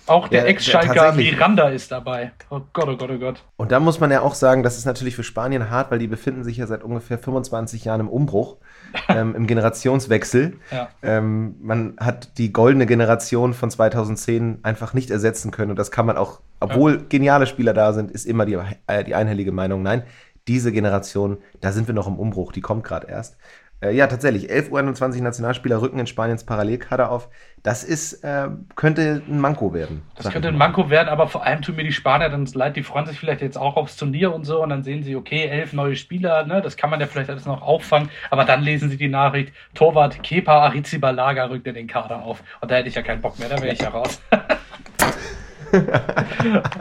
Auch der Ja, Ex-Schalker. Miranda ist dabei. Oh Gott, oh Gott, oh Gott. Und da muss man ja auch sagen, das ist natürlich für Spanien hart, weil die befinden sich ja seit ungefähr 25 Jahren im Umbruch, (laughs) ähm, im Generationswechsel. Ja. Ähm, man hat die goldene Generation von 2010 einfach nicht ersetzen können. Und das kann man auch, obwohl geniale Spieler da sind, ist immer die, äh, die einhellige Meinung, nein, diese Generation, da sind wir noch im Umbruch, die kommt gerade erst. Äh, ja, tatsächlich, 11 U21 Nationalspieler rücken in Spaniens Parallelkader auf. Das ist, äh, könnte ein Manko werden. Das könnte ein. Manko werden, aber vor allem tun mir die Spanier dann leid, die freuen sich vielleicht jetzt auch aufs Turnier und so und dann sehen sie, okay, elf neue Spieler, ne, das kann man ja vielleicht alles noch auffangen, aber dann lesen sie die Nachricht, Torwart Kepa Arrizabalaga rückt in den Kader auf. Und da hätte ich ja keinen Bock mehr, da wäre ich ja raus. (laughs)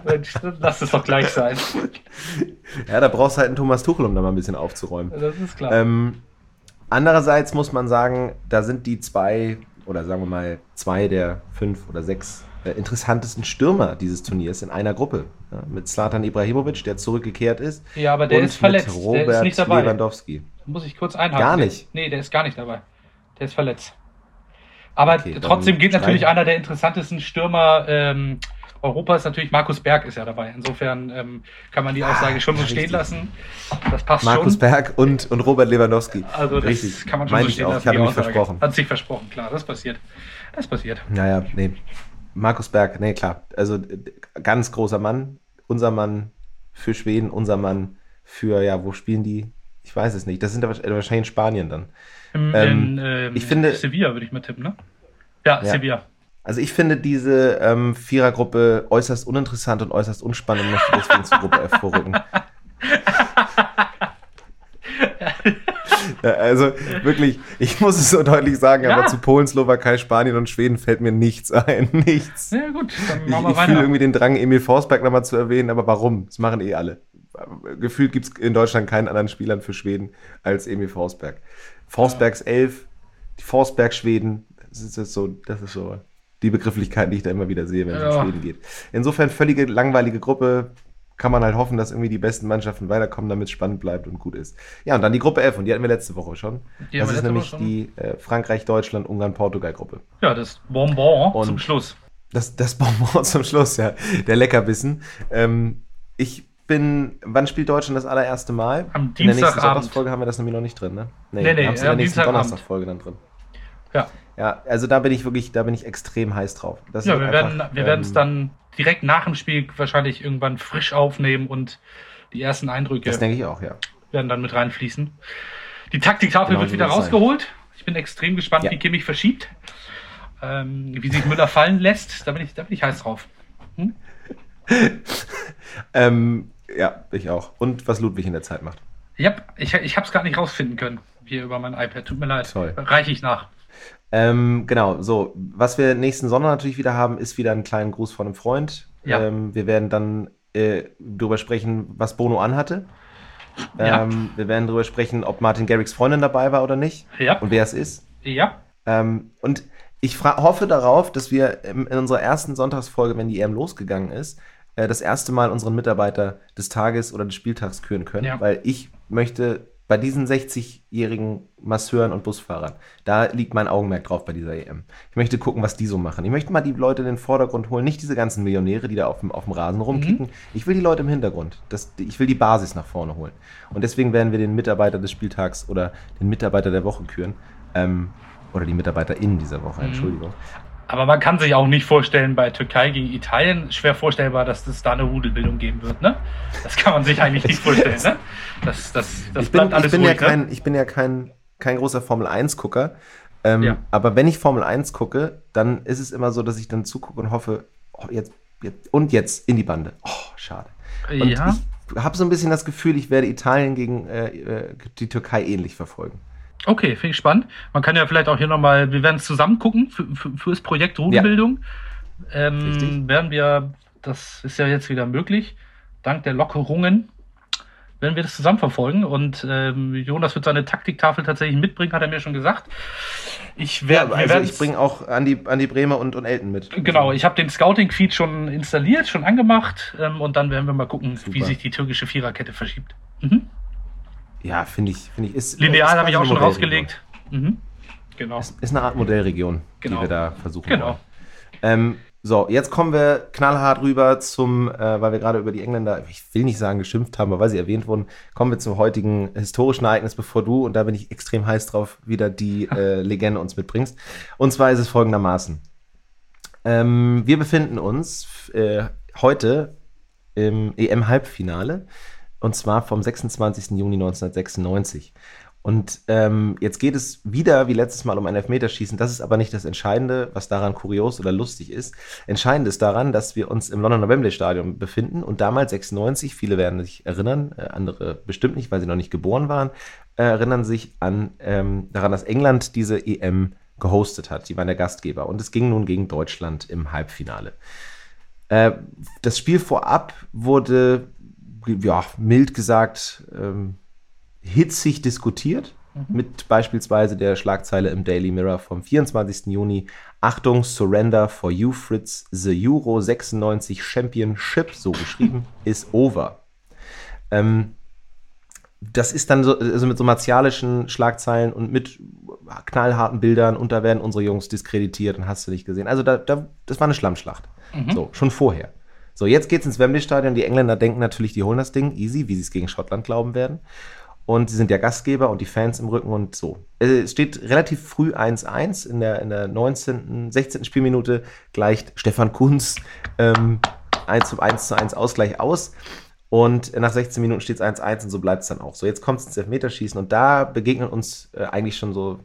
Mensch, Lass es doch gleich sein. Ja, da brauchst du halt einen Thomas Tuchel, um da mal ein bisschen aufzuräumen. Das ist klar. Ähm, andererseits muss man sagen, da sind die zwei, oder sagen wir mal zwei der fünf oder sechs äh, interessantesten Stürmer dieses Turniers in einer Gruppe. Ja, mit Zlatan Ibrahimovic, der zurückgekehrt ist. ja, aber der und ist verletzt. Mit Der Robert ist nicht dabei. Lewandowski. Muss ich kurz einhaken. Gar nicht? Nee, der ist gar nicht dabei. Der ist verletzt. Aber Okay, trotzdem geht natürlich einer der interessantesten Stürmer ähm, Europas, natürlich Markus Berg ist ja dabei. Insofern ähm, kann man die Aussage schon so Ah, stehen lassen. Das passt Markus schon. Berg und, und Robert Lewandowski. Also das Richtig. kann man schon Meine so ich stehen auch. lassen. Ich die mich Aussage. versprochen. Hat sich versprochen, klar, das passiert. Das passiert. Naja, nee. Markus Berg, nee, klar. Also ganz großer Mann. Unser Mann für Schweden, unser Mann für, ja, wo spielen die? Ich weiß es nicht. Das sind wahrscheinlich in Spanien dann. Im, Ähm, in, ähm, ich finde- Sevilla würde ich mal tippen, ne? Ja, Ja. Sevilla. Also ich finde diese ähm, Vierergruppe äußerst uninteressant und äußerst unspannend und möchte deswegen zur Gruppe (laughs) F vorrücken. Ja, also wirklich, ich muss es so deutlich sagen, Ja. aber zu Polen, Slowakei, Spanien und Schweden fällt mir nichts ein. (laughs) Nichts. Ja gut, dann Ich, machen wir ich fühle weiter. irgendwie den Drang, Emil Forsberg nochmal zu erwähnen, aber warum? Das machen eh alle. Gefühlt gibt es in Deutschland keinen anderen Spielern für Schweden als Emil Forsberg. Forsbergs Elf, die Forsberg-Schweden, das ist jetzt so, das ist so die Begrifflichkeit, die ich da immer wieder sehe, wenn es Ja. um Schweden geht. Insofern völlige langweilige Gruppe. Kann man halt hoffen, dass irgendwie die besten Mannschaften weiterkommen, damit es spannend bleibt und gut ist. Ja, und dann die Gruppe F, und die hatten wir letzte Woche schon. Die das ist nämlich schon. die äh, Frankreich, Deutschland, Ungarn, Portugal-Gruppe. Ja, das Bonbon Und- zum Schluss. Das, das Bonbon (laughs) zum Schluss, ja. Der Leckerbissen. Ähm, ich bin, wann spielt Deutschland das allererste Mal? Am In der nächsten Dienstagabend. Sonntagsfolge haben wir das nämlich noch nicht drin, ne? Nee, nee, der am nächsten Dienstagabend. Donnerstagfolge dann drin. Ja. Ja, also da bin ich wirklich, da bin ich extrem heiß drauf. Das Ja, wir einfach, werden wir werden es ähm, dann direkt nach dem Spiel wahrscheinlich irgendwann frisch aufnehmen und die ersten Eindrücke Das denke ich auch, ja. werden dann mit reinfließen. Die Taktiktafel Genau wird wieder wird's sein. rausgeholt. Ich bin extrem gespannt, Ja. wie Kimmich verschiebt. Ähm, wie sich Müller fallen lässt. Da bin ich, da bin ich heiß drauf. (laughs) Ähm, ja, ich auch. Und was Ludwig in der Zeit macht. Ja, ich, ich habe es gar nicht rausfinden können. Hier über mein iPad. Tut mir leid. Toll. Reiche ich nach. Ähm, genau, so. Was wir nächsten Sonntag natürlich wieder haben, ist wieder ein kleinen Gruß von einem Freund. Ja. Ähm, wir werden dann äh, darüber sprechen, was Bono anhatte. Ja. Ähm, wir werden darüber sprechen, ob Martin Garrix Freundin dabei war oder nicht Ja. und wer es ist. Ja. Ähm, und ich hoffe darauf, dass wir in unserer ersten Sonntagsfolge, wenn die EM losgegangen ist, äh, das erste Mal unseren Mitarbeiter des Tages oder des Spieltags küren können, Ja. weil ich möchte bei diesen 60-jährigen Masseuren und Busfahrern, da liegt mein Augenmerk drauf bei dieser EM. Ich möchte gucken, was die so machen. Ich möchte mal die Leute in den Vordergrund holen, nicht diese ganzen Millionäre, die da auf dem, auf dem Rasen rumkicken. Ich will die Leute im Hintergrund. Das, ich will die Basis nach vorne holen. Und deswegen werden wir den Mitarbeiter des Spieltags oder den Mitarbeiter der Woche küren. Ähm, oder die MitarbeiterInnen dieser Woche, Entschuldigung. Aber man kann sich auch nicht vorstellen, bei Türkei gegen Italien, schwer vorstellbar, dass es da eine Rudelbildung geben wird, ne? Das kann man sich eigentlich nicht vorstellen, ne? Das, das, das ich bin, bleibt alles ich bin ja ruhig, ne? kein, ich bin ja kein, kein großer Formel-1-Gucker. Ähm, Ja. Aber wenn ich Formel 1 gucke, dann ist es immer so, dass ich dann zugucke und hoffe, oh, jetzt, jetzt und jetzt in die Bande. Oh, schade. Und Ja. ich habe so ein bisschen das Gefühl, ich werde Italien gegen äh, äh, die Türkei ähnlich verfolgen. Okay, finde ich spannend. Man kann ja vielleicht auch hier nochmal, wir werden es zusammen gucken für, das Projekt Rudelbildung. Ähm, Richtig. werden wir, das ist ja jetzt wieder möglich, dank der Lockerungen, werden wir das zusammen verfolgen. Und ähm, Jonas wird seine Taktiktafel tatsächlich mitbringen, hat er mir schon gesagt. Ich Ja, werde, wir also ich bringe auch Andi, Andi Bremer und, und Elton mit. Genau, ich habe den Scouting-Feed schon installiert, schon angemacht ähm, und dann werden wir mal gucken, wie Super. sich die türkische Viererkette verschiebt. Mhm. Ja, finde ich, finde ich. Ist, Lineal habe ich auch schon rausgelegt. Mhm. Genau. Ist, ist eine Art Modellregion, Genau. die wir da versuchen Genau. Ähm, So, jetzt kommen wir knallhart rüber zum, äh, weil wir gerade über die Engländer, ich will nicht sagen geschimpft haben, aber weil sie erwähnt wurden, kommen wir zum heutigen historischen Ereignis, bevor du, und da bin ich extrem heiß drauf, wieder die (laughs) äh, Legende uns mitbringst. Und zwar ist es folgendermaßen. Ähm, wir befinden uns äh, heute im EM-Halbfinale und zwar vom 26. Juni 1996. Und ähm, jetzt geht es wieder wie letztes Mal um ein Elfmeterschießen. Das ist aber nicht das Entscheidende, was daran kurios oder lustig ist. Entscheidend ist daran, dass wir uns im Londoner Wembley Stadion befinden und damals 96, viele werden sich erinnern, äh, andere bestimmt nicht, weil sie noch nicht geboren waren, äh, erinnern sich an ähm, daran, dass England diese EM gehostet hat. Die waren der Gastgeber und es ging nun gegen Deutschland im Halbfinale. Äh, das Spiel vorab wurde, ja, mild gesagt, ähm, hitzig diskutiert. Mhm. Mit beispielsweise der Schlagzeile im Daily Mirror vom 24. Juni. Achtung, Surrender for you, Fritz. The Euro 96 Championship, so geschrieben, (laughs) ist over. Ähm, das ist dann so, also mit so martialischen Schlagzeilen und mit knallharten Bildern und da werden unsere Jungs diskreditiert und hast du nicht gesehen. Also da, da, das war eine Schlammschlacht. Mhm. So, schon vorher. So, jetzt geht's ins Wembley-Stadion. Die Engländer denken natürlich, die holen das Ding easy, wie sie es gegen Schottland glauben werden und sie sind ja Gastgeber und die Fans im Rücken und so. Es steht relativ früh 1-1 in der, in der 19., 16. Spielminute gleicht Stefan Kunz ähm, 1 zu 1 zu 1 Ausgleich aus. Und nach 16 Minuten steht es 1-1 und so bleibt es dann auch. So, jetzt kommt es ins Elfmeterschießen und da begegnen uns äh, eigentlich schon so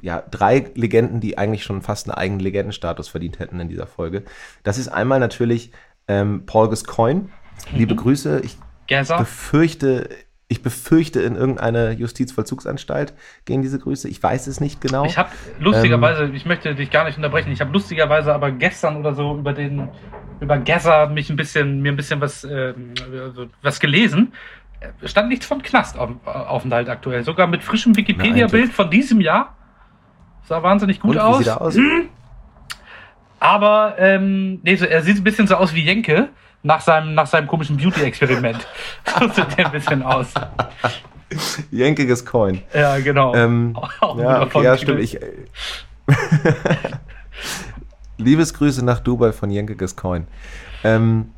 ja, drei Legenden, die eigentlich schon fast einen eigenen Legendenstatus verdient hätten in dieser Folge. Das ist einmal natürlich ähm, Paul Gascoigne. Liebe mhm. Grüße. Ich Gerser. befürchte, ich befürchte, in irgendeine Justizvollzugsanstalt gehen diese Grüße. Ich weiß es nicht genau. Ich habe lustigerweise, ähm, ich möchte dich gar nicht unterbrechen, ich habe lustigerweise aber gestern oder so über den, über Gazza mich ein bisschen, mir ein bisschen was, äh, was gelesen. Stand nichts von Knastaufenthalt aktuell. Sogar mit frischem Wikipedia-Bild von diesem Jahr. Sah wahnsinnig gut Und, aus. Wie sieht er aus? Hm. Aber ähm, nee, so, er sieht ein bisschen so aus wie Jenke nach seinem, nach seinem komischen Beauty-Experiment. (laughs) so sieht der ein bisschen aus. Jenkiges Coin. Ja, genau. Ähm, (laughs) ja, okay, ja, stimmt. Ich, (laughs) Liebesgrüße nach Dubai von Jenkiges Coin. Ähm,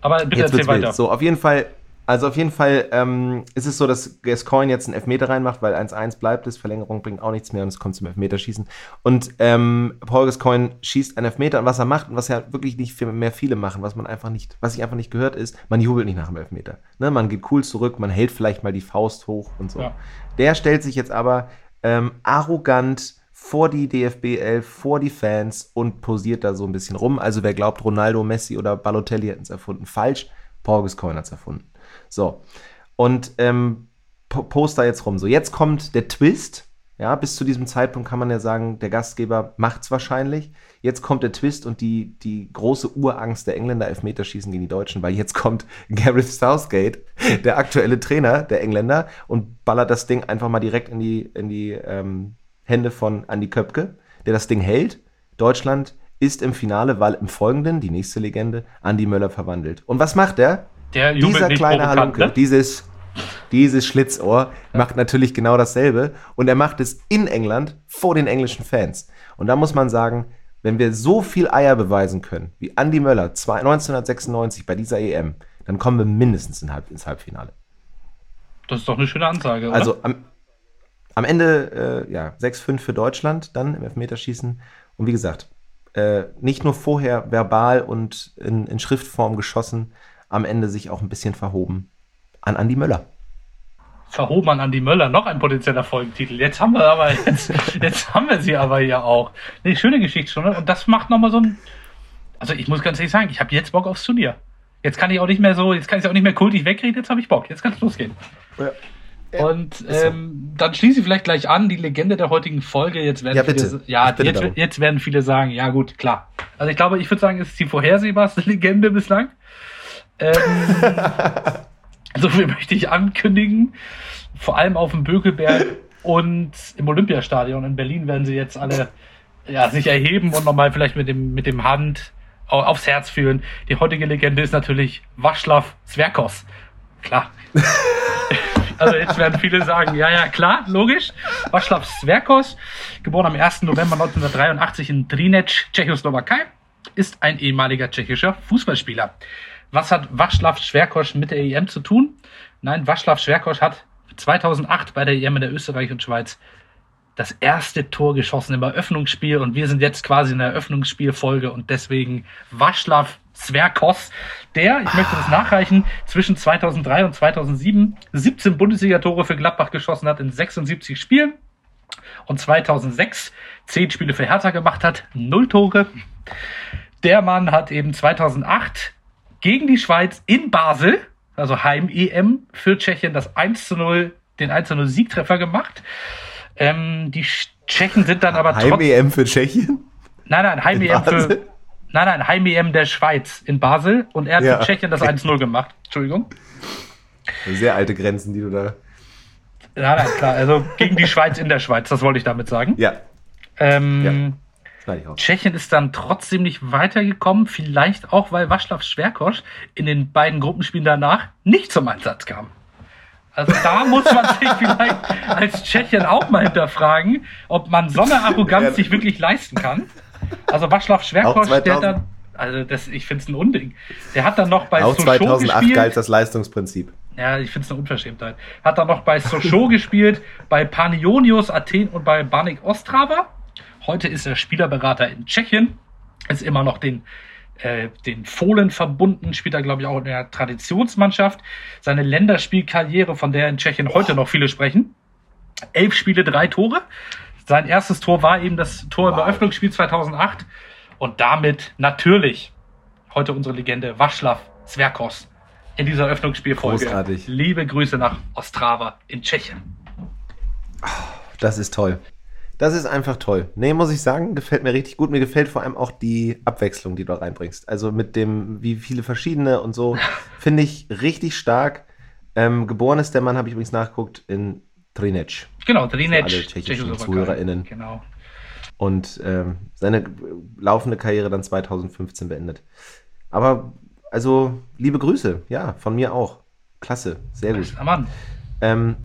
Aber bitte erzähl weiter. So, auf jeden Fall also auf jeden Fall ähm, ist es so, dass Gascoigne jetzt einen Elfmeter reinmacht, weil 1-1 bleibt es, Verlängerung bringt auch nichts mehr und es kommt zum Elfmeterschießen. Und ähm, Paul Gascoigne schießt einen Elfmeter und was er macht und was ja wirklich nicht mehr viele machen, was man einfach nicht, was ich einfach nicht gehört ist, man jubelt nicht nach dem Elfmeter. Ne? Man geht cool zurück, man hält vielleicht mal die Faust hoch und so. Ja. Der stellt sich jetzt aber ähm, arrogant vor die DFB 11, vor die Fans und posiert da so ein bisschen rum. Also wer glaubt, Ronaldo, Messi oder Balotelli hätten es erfunden, falsch. Paul Gascoigne hat es erfunden. So. Und ähm, Poster jetzt rum. So, jetzt kommt der Twist. Ja, bis zu diesem Zeitpunkt kann man ja sagen, der Gastgeber macht es wahrscheinlich. Jetzt kommt der Twist und die, die große Urangst der Engländer Elfmeterschießen gegen die Deutschen, weil jetzt kommt (laughs) Gareth Southgate, der aktuelle Trainer der Engländer, und ballert das Ding einfach mal direkt in die, in die ähm, Hände von Andy Köpke, der das Ding hält. Deutschland ist im Finale, weil im Folgenden, die nächste Legende, Andy Möller verwandelt. Und was macht er? Der Dieser kleine Halunke, ne? dieses, dieses Schlitzohr, ja. macht natürlich genau dasselbe. Und er macht es in England vor den englischen Fans. Und da muss man sagen, wenn wir so viel Eier beweisen können, wie Andy Möller 1996 bei dieser EM, dann kommen wir mindestens ins Halbfinale. Das ist doch eine schöne Ansage, oder? Also am, am Ende, äh, ja, 6-5 für Deutschland dann im Elfmeterschießen. Und wie gesagt, äh, nicht nur vorher verbal und in, in Schriftform geschossen, am Ende sich auch ein bisschen verhoben an Andi Möller. Verhoben an Andi Möller, noch ein potenzieller Folgentitel. Jetzt haben wir aber, (laughs) jetzt, jetzt haben wir sie aber hier auch. Eine schöne Geschichtsstunde und das macht nochmal so ein, also ich muss ganz ehrlich sagen, ich habe jetzt Bock aufs Turnier. Jetzt kann ich auch nicht mehr so, jetzt kann ich auch nicht mehr kultig wegreden, jetzt habe ich Bock, jetzt kann es losgehen. Ja. Und ähm, dann schließe ich vielleicht gleich an, die Legende der heutigen Folge. Jetzt werden ja, viele, ja, jetzt, jetzt, werden viele sagen, ja gut, klar. Also ich glaube, ich würde sagen, es ist die vorhersehbarste (laughs) Legende bislang. Ähm, (laughs) so viel möchte ich ankündigen. Vor allem auf dem Bökelberg und im Olympiastadion in Berlin werden sie jetzt alle ja, sich erheben und nochmal vielleicht mit dem, mit dem Hand aufs Herz führen. Die heutige Legende ist natürlich Waschlaw Zwerkos. Klar. (laughs) Also jetzt werden viele sagen, ja, ja, klar, logisch. Václav Zwerkos, geboren am 1. November 1983 in Trinec, Tschechoslowakei, ist ein ehemaliger tschechischer Fußballspieler. Was hat Václav Schwerkosch mit der EM zu tun? Nein, Václav Schwerkosch hat 2008 bei der EM in der Österreich und Schweiz das erste Tor geschossen im Eröffnungsspiel und wir sind jetzt quasi in der Eröffnungsspielfolge und deswegen Václav Zwerkos, der, ich möchte das nachreichen, zwischen 2003 und 2007 17 Bundesliga-Tore für Gladbach geschossen hat in 76 Spielen und 2006 10 Spiele für Hertha gemacht hat, 0 Tore. Der Mann hat eben 2008 gegen die Schweiz in Basel, also Heim-EM für Tschechien, das 1 zu 0, den 1 zu 0 Siegtreffer gemacht. Ähm, die Tschechen sind dann aber trotzdem. Heim-EM für Tschechien? Nein, nein, Heim-EM für. Nein, nein, Heim-EM der Schweiz in Basel und er hat ja. für Tschechien das 1-0 gemacht. Entschuldigung. Sehr alte Grenzen, die du da. Nein, nein, klar. Also gegen die Schweiz in der Schweiz, das wollte ich damit sagen. Ja. Ähm, ja. Tschechien ist dann trotzdem nicht weitergekommen, vielleicht auch, weil Václav Schwerkosch in den beiden Gruppenspielen danach nicht zum Einsatz kam. Also da (laughs) muss man sich vielleicht als Tschechien auch mal hinterfragen, ob man so eine Arroganz sich wirklich leisten kann. Also Václav Schwerkosch, der dann, also das, ich finde es ein Unding. Der hat dann noch bei Auch 2008 galt das Leistungsprinzip. Ja, ich finde es eine Unverschämtheit. Hat dann noch bei Sochaux gespielt, bei Panionios Athen und bei Banik Ostrava. Heute ist er Spielerberater in Tschechien. Ist immer noch den äh, den Fohlen verbunden, spielt er, glaube ich, auch in der Traditionsmannschaft. Seine Länderspielkarriere, von der in Tschechien heute noch viele sprechen. Elf Spiele, drei Tore. Sein erstes Tor war eben das Tor wow. im Eröffnungsspiel 2008. Und damit natürlich heute unsere Legende Václav Zwerkos in dieser Eröffnungsspielfolge. Großartig. Liebe Grüße nach Ostrava in Tschechien. Das ist toll. Das ist einfach toll. Nee, muss ich sagen, gefällt mir richtig gut. Mir gefällt vor allem auch die Abwechslung, die du reinbringst. Also mit dem, wie viele verschiedene und so, (laughs) finde ich richtig stark. Ähm, geboren ist der Mann, habe ich übrigens nachgeguckt, in Trinec. Genau, Trinec. alle tschechischen ZuhörerInnen. Genau. Und ähm, seine laufende Karriere dann 2015 beendet. Aber, also, liebe Grüße, ja, von mir auch. Klasse, sehr gut. Mann. Ähm,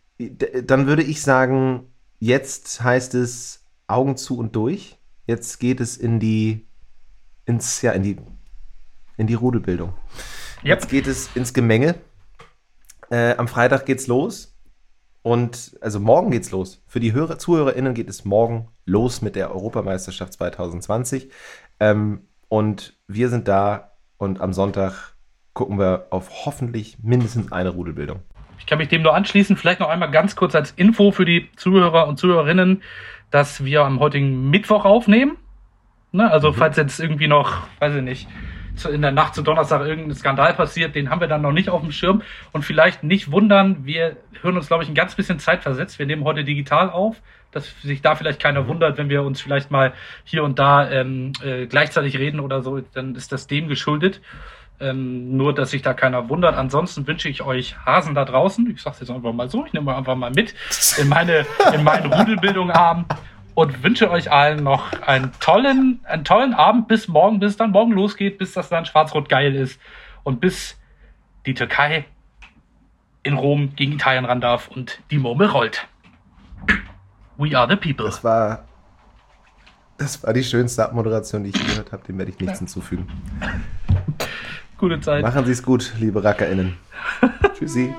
dann würde ich sagen, Jetzt heißt es Augen zu und durch. Jetzt geht es in die, ins, ja, in die, in die Rudelbildung. Yep. Jetzt geht es ins Gemenge. Äh, am Freitag geht's los. Und also morgen geht's los. Für die Hörer, ZuhörerInnen geht es morgen los mit der Europameisterschaft 2020. Ähm, und wir sind da und am Sonntag gucken wir auf hoffentlich mindestens eine Rudelbildung. Ich kann mich dem nur anschließen. Vielleicht noch einmal ganz kurz als Info für die Zuhörer und Zuhörerinnen, dass wir am heutigen Mittwoch aufnehmen. Ne? Also mhm. falls jetzt irgendwie noch, weiß ich nicht, in der Nacht zu Donnerstag irgendein Skandal passiert, den haben wir dann noch nicht auf dem Schirm. Und vielleicht nicht wundern, wir hören uns, glaube ich, ein ganz bisschen Zeit versetzt. Wir nehmen heute digital auf, dass sich da vielleicht keiner mhm. wundert, wenn wir uns vielleicht mal hier und da ähm, äh, gleichzeitig reden oder so, dann ist das dem geschuldet. Ähm, nur, dass sich da keiner wundert. Ansonsten wünsche ich euch Hasen da draußen, ich sage es jetzt einfach mal so, ich nehme einfach mal mit in meine, in meine Rudelbildung haben und wünsche euch allen noch einen tollen, einen tollen Abend bis morgen, bis es dann morgen losgeht, bis das dann schwarz-rot geil ist und bis die Türkei in Rom gegen Italien ran darf und die Murmel rollt. We are the people. Das war, das war die schönste Abmoderation, die ich gehört habe. Dem werde ich nichts hinzufügen. Gute Zeit. Machen Sie es gut, liebe RackerInnen. (laughs) Tschüssi.